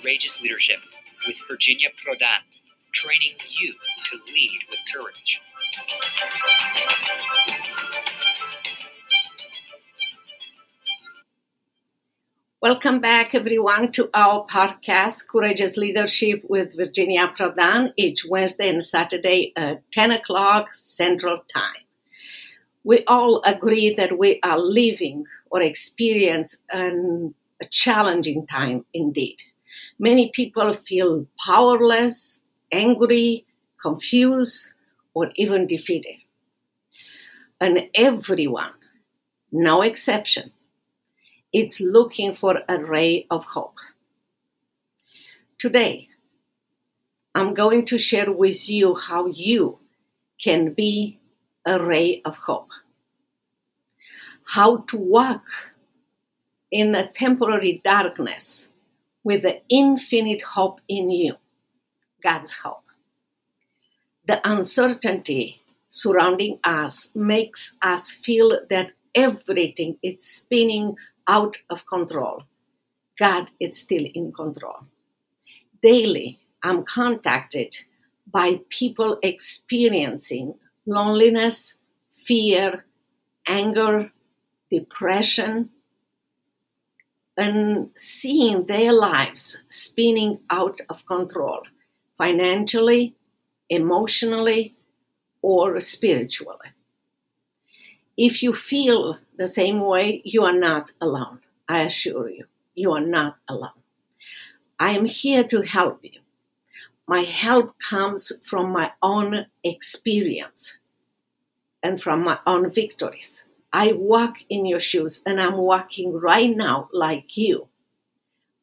Courageous Leadership with Virginia Prodan, training you to lead with courage. Welcome back, everyone, to our podcast, Courageous Leadership with Virginia Prodan, each Wednesday and Saturday at 10 o'clock Central Time. We all agree that we are living or experience an, a challenging time indeed. Many people feel powerless, angry, confused, or even defeated. And everyone, no exception, it's looking for a ray of hope. Today, I'm going to share with you how you can be a ray of hope. How to walk in the temporary darkness with the infinite hope in you, God's hope. The uncertainty surrounding us makes us feel that everything is spinning out of control. God is still in control. Daily, I'm contacted by people experiencing loneliness, fear, anger, depression, and seeing their lives spinning out of control financially, emotionally, or spiritually. If you feel the same way, you are not alone. I assure you, you are not alone. I am here to help you. My help comes from my own experience and from my own victories. I walk in your shoes and I'm walking right now like you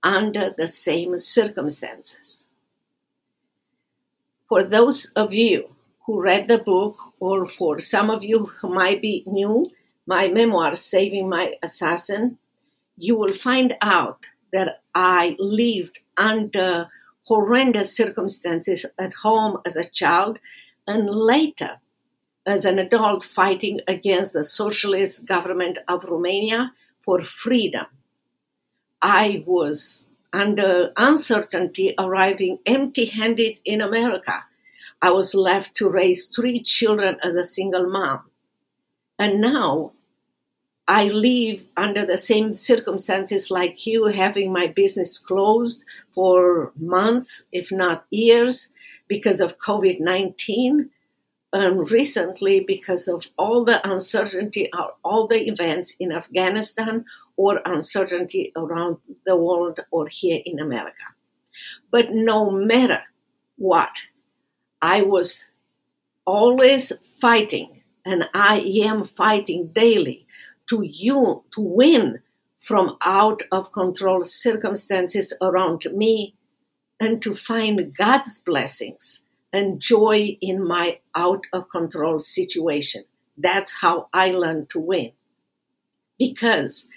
under the same circumstances. For those of you who read the book, or for some of you who might be new, my memoir, Saving My Assassin, you will find out that I lived under horrendous circumstances at home as a child and later as an adult fighting against the socialist government of Romania for freedom. I was under uncertainty arriving empty handed in America. I was left to raise three children as a single mom. And now I live under the same circumstances like you, having my business closed for months, if not years, because of COVID 19. And recently, because of all the uncertainty, all the events in Afghanistan or uncertainty around the world or here in America. But no matter what, I was always fighting, and I am fighting daily to you to win from out of control circumstances around me and to find God's blessings and joy in my out of control situation. That's how I learn to win. Because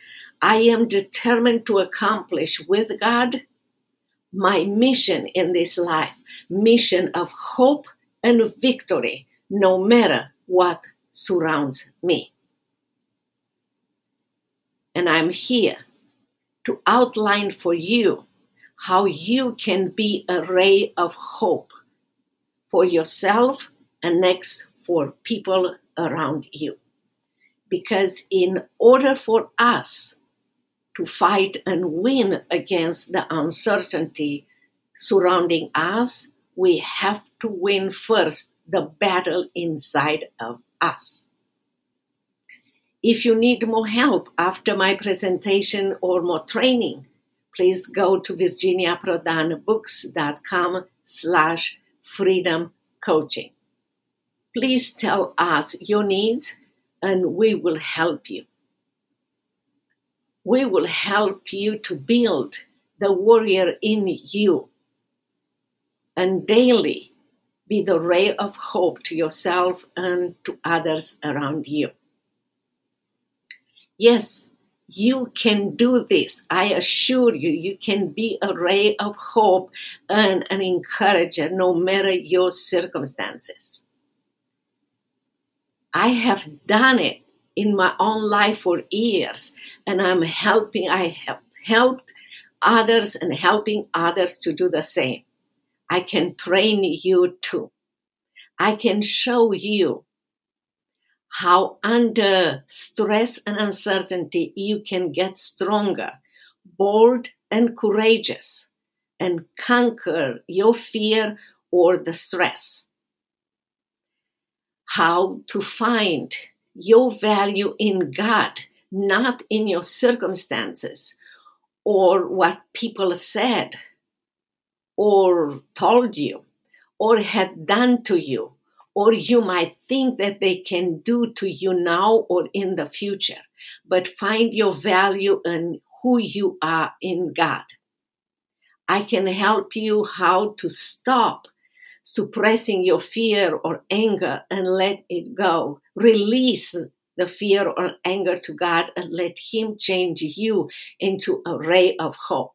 I am determined to accomplish with God my mission in this life, mission of hope and victory, no matter what surrounds me and I'm here to outline for you how you can be a ray of hope for yourself and next for people around you. Because in order for us to fight and win against the uncertainty surrounding us, we have to win first the battle inside of us. If you need more help after my presentation or more training, please go to virginiaprodanbooks.com slash freedom coaching. Please tell us your needs and we will help you. We will help you to build the warrior in you and daily be the ray of hope to yourself and to others around you. Yes, you can do this. I assure you, you can be a ray of hope and an encourager no matter your circumstances. I have done it in my own life for years, and I'm helping, I have helped others and helping others to do the same. I can train you too. I can show you how under stress and uncertainty you can get stronger, bold, and courageous and conquer your fear or the stress. How to find your value in God, not in your circumstances or what people said or told you or had done to you or you might think that they can do to you now or in the future. But find your value in who you are in God. I can help you how to stop suppressing your fear or anger and let it go. Release the fear or anger to God and let Him change you into a ray of hope.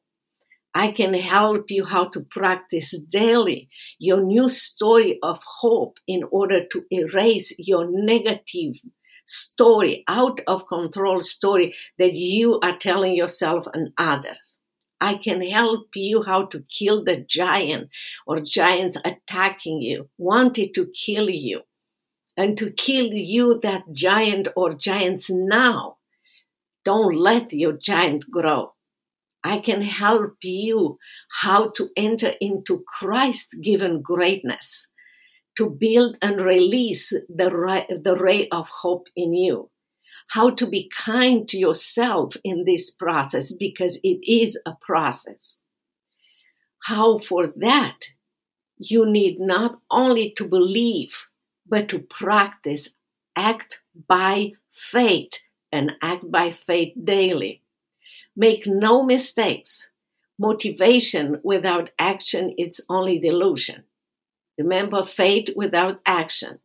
I can help you how to practice daily your new story of hope in order to erase your negative story, out of control story that you are telling yourself and others. I can help you how to kill the giant or giants attacking you, wanted to kill you, and to kill you, that giant or giants now. Don't let your giant grow. I can help you how to enter into Christ given greatness, to build and release the, ray, the ray of hope in you, how to be kind to yourself in this process because it is a process. How for that you need not only to believe, but to practice, act by faith, and act by faith daily Make no mistakes. Motivation without action is only delusion. Remember, faith without action.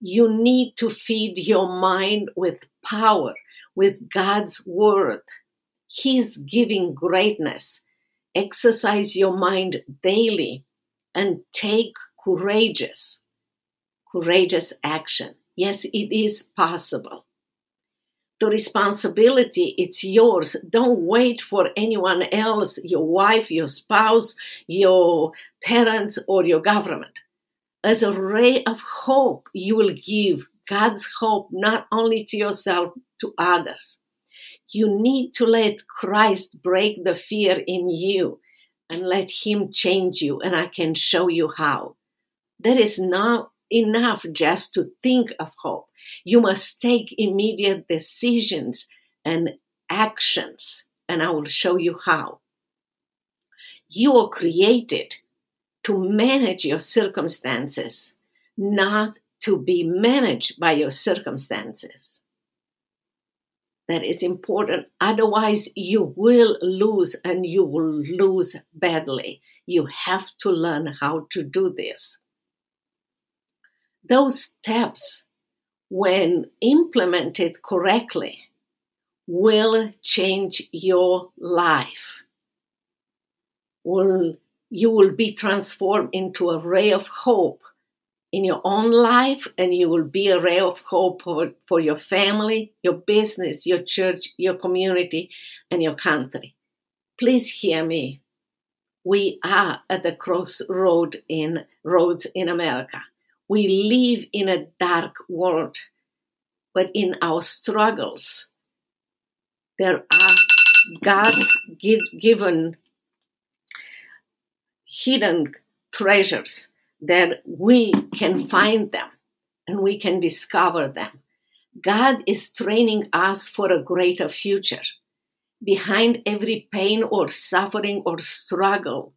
You need to feed your mind with power, with God's word. He's giving greatness. Exercise your mind daily and take courageous, courageous action. Yes, it is possible the responsibility it's yours. Don't wait for anyone else your wife your spouse your parents or your government. As a ray of hope you will give god's hope not only to yourself to others. You need to let christ break the fear in you and let him change you and i can show you how. There is not enough just to think of hope you must take immediate decisions and actions, and I will show you how. You are created to manage your circumstances, not to be managed by your circumstances. That is important. Otherwise, you will lose and you will lose badly. You have to learn how to do this. Those steps when implemented correctly, will change your life. Will, you will be transformed into a ray of hope in your own life, and you will be a ray of hope for, for your family, your business, your church, your community, and your country. Please hear me. We are at the crossroad in roads in America. We live in a dark world, but in our struggles, there are God's given hidden treasures that we can find them and we can discover them. God is training us for a greater future. Behind every pain or suffering or struggle,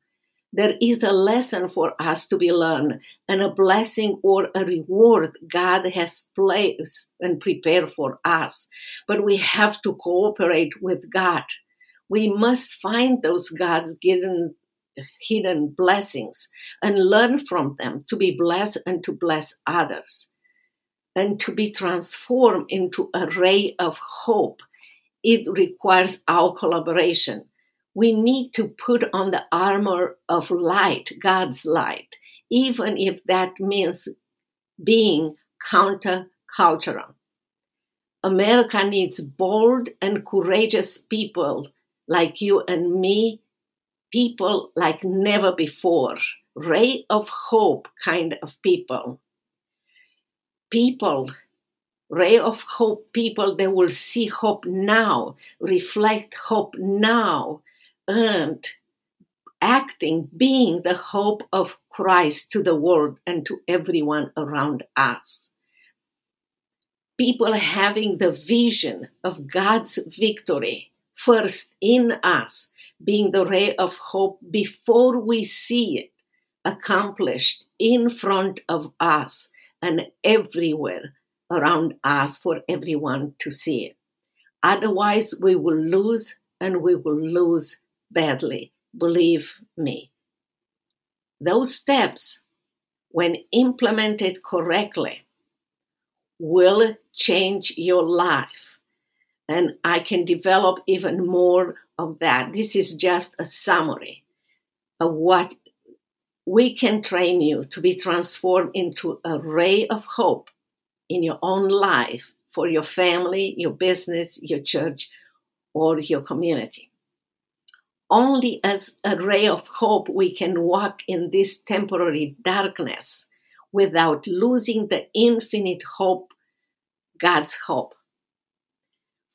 there is a lesson for us to be learned and a blessing or a reward God has placed and prepared for us. But we have to cooperate with God. We must find those God's given hidden blessings and learn from them to be blessed and to bless others and to be transformed into a ray of hope. It requires our collaboration we need to put on the armor of light, God's light, even if that means being countercultural. America needs bold and courageous people like you and me people like never before, ray of hope kind of people. People, ray of hope people, they will see hope now, reflect hope now, and acting, being the hope of Christ to the world and to everyone around us. People having the vision of God's victory first in us, being the ray of hope before we see it accomplished in front of us and everywhere around us for everyone to see it. Otherwise, we will lose and we will lose badly. Believe me. Those steps, when implemented correctly, will change your life. And I can develop even more of that. This is just a summary of what we can train you to be transformed into a ray of hope in your own life for your family, your business, your church, or your community. Only as a ray of hope we can walk in this temporary darkness without losing the infinite hope, God's hope.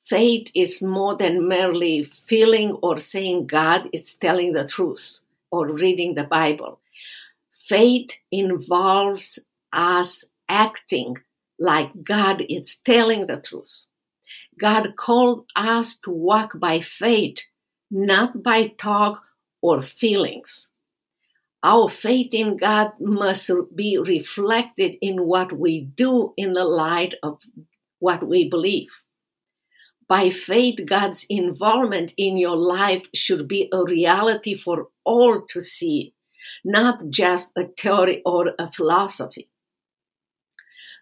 Faith is more than merely feeling or saying God it's telling the truth or reading the Bible. Faith involves us acting like God is telling the truth. God called us to walk by faith, not by talk or feelings. Our faith in God must be reflected in what we do in the light of what we believe. By faith, God's involvement in your life should be a reality for all to see, not just a theory or a philosophy.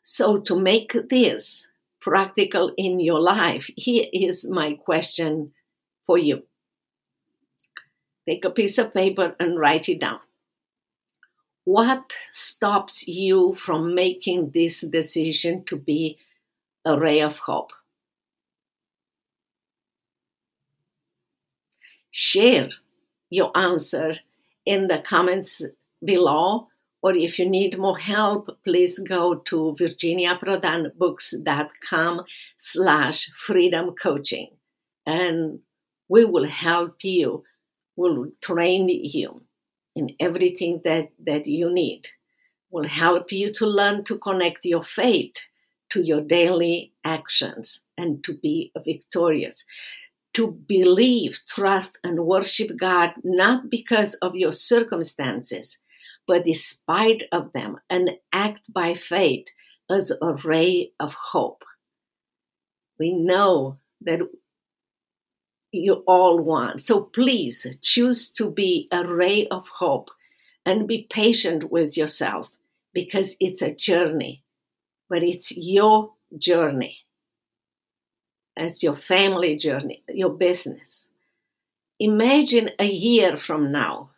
So, to make this practical in your life, here is my question for you. Take a piece of paper and write it down. What stops you from making this decision to be a ray of hope? share your answer in the comments below. Or if you need more help, please go to virginiaprodanbooks.com slash freedom coaching and we will help you. We'll train you in everything that, that you need. We'll help you to learn to connect your faith to your daily actions and to be victorious to believe, trust, and worship God not because of your circumstances, but despite of them, and act by faith as a ray of hope. We know that you all want. So please choose to be a ray of hope and be patient with yourself because it's a journey, but it's your journey. It's your family journey, your business. Imagine a year from now.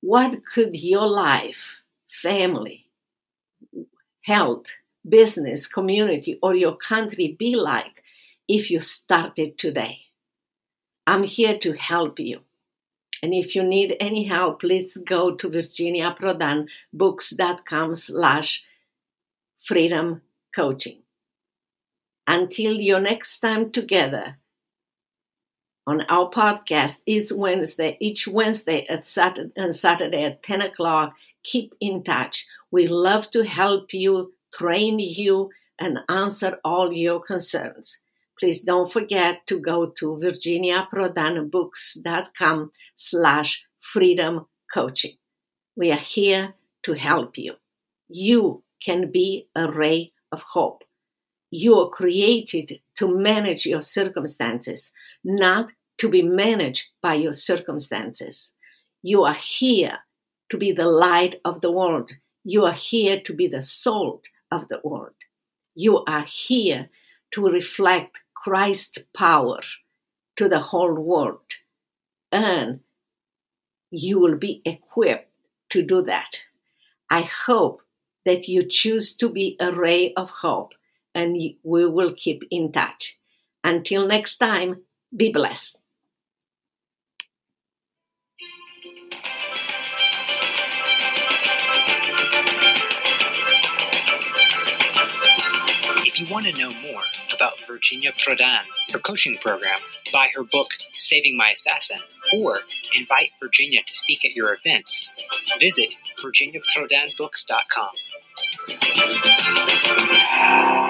What could your life, family, health, business, community, or your country be like if you started today? I'm here to help you. And if you need any help, please go to virginiaprodanbooks.com slash freedom coaching. Until your next time together on our podcast is Wednesday, each Wednesday at Saturday and Saturday at 10 o'clock. Keep in touch. We love to help you, train you, and answer all your concerns. Please don't forget to go to virginiaprodanbooks.com slash freedom coaching. We are here to help you. You can be a ray of hope. You are created to manage your circumstances, not to be managed by your circumstances. You are here to be the light of the world. You are here to be the salt of the world. You are here to reflect Christ's power to the whole world. And you will be equipped to do that. I hope that you choose to be a ray of hope and we will keep in touch. Until next time, be blessed. If you want to know more, about Virginia Prodan, her coaching program, buy her book, Saving My Assassin, or invite Virginia to speak at your events, visit virginiaprodanbooks.com.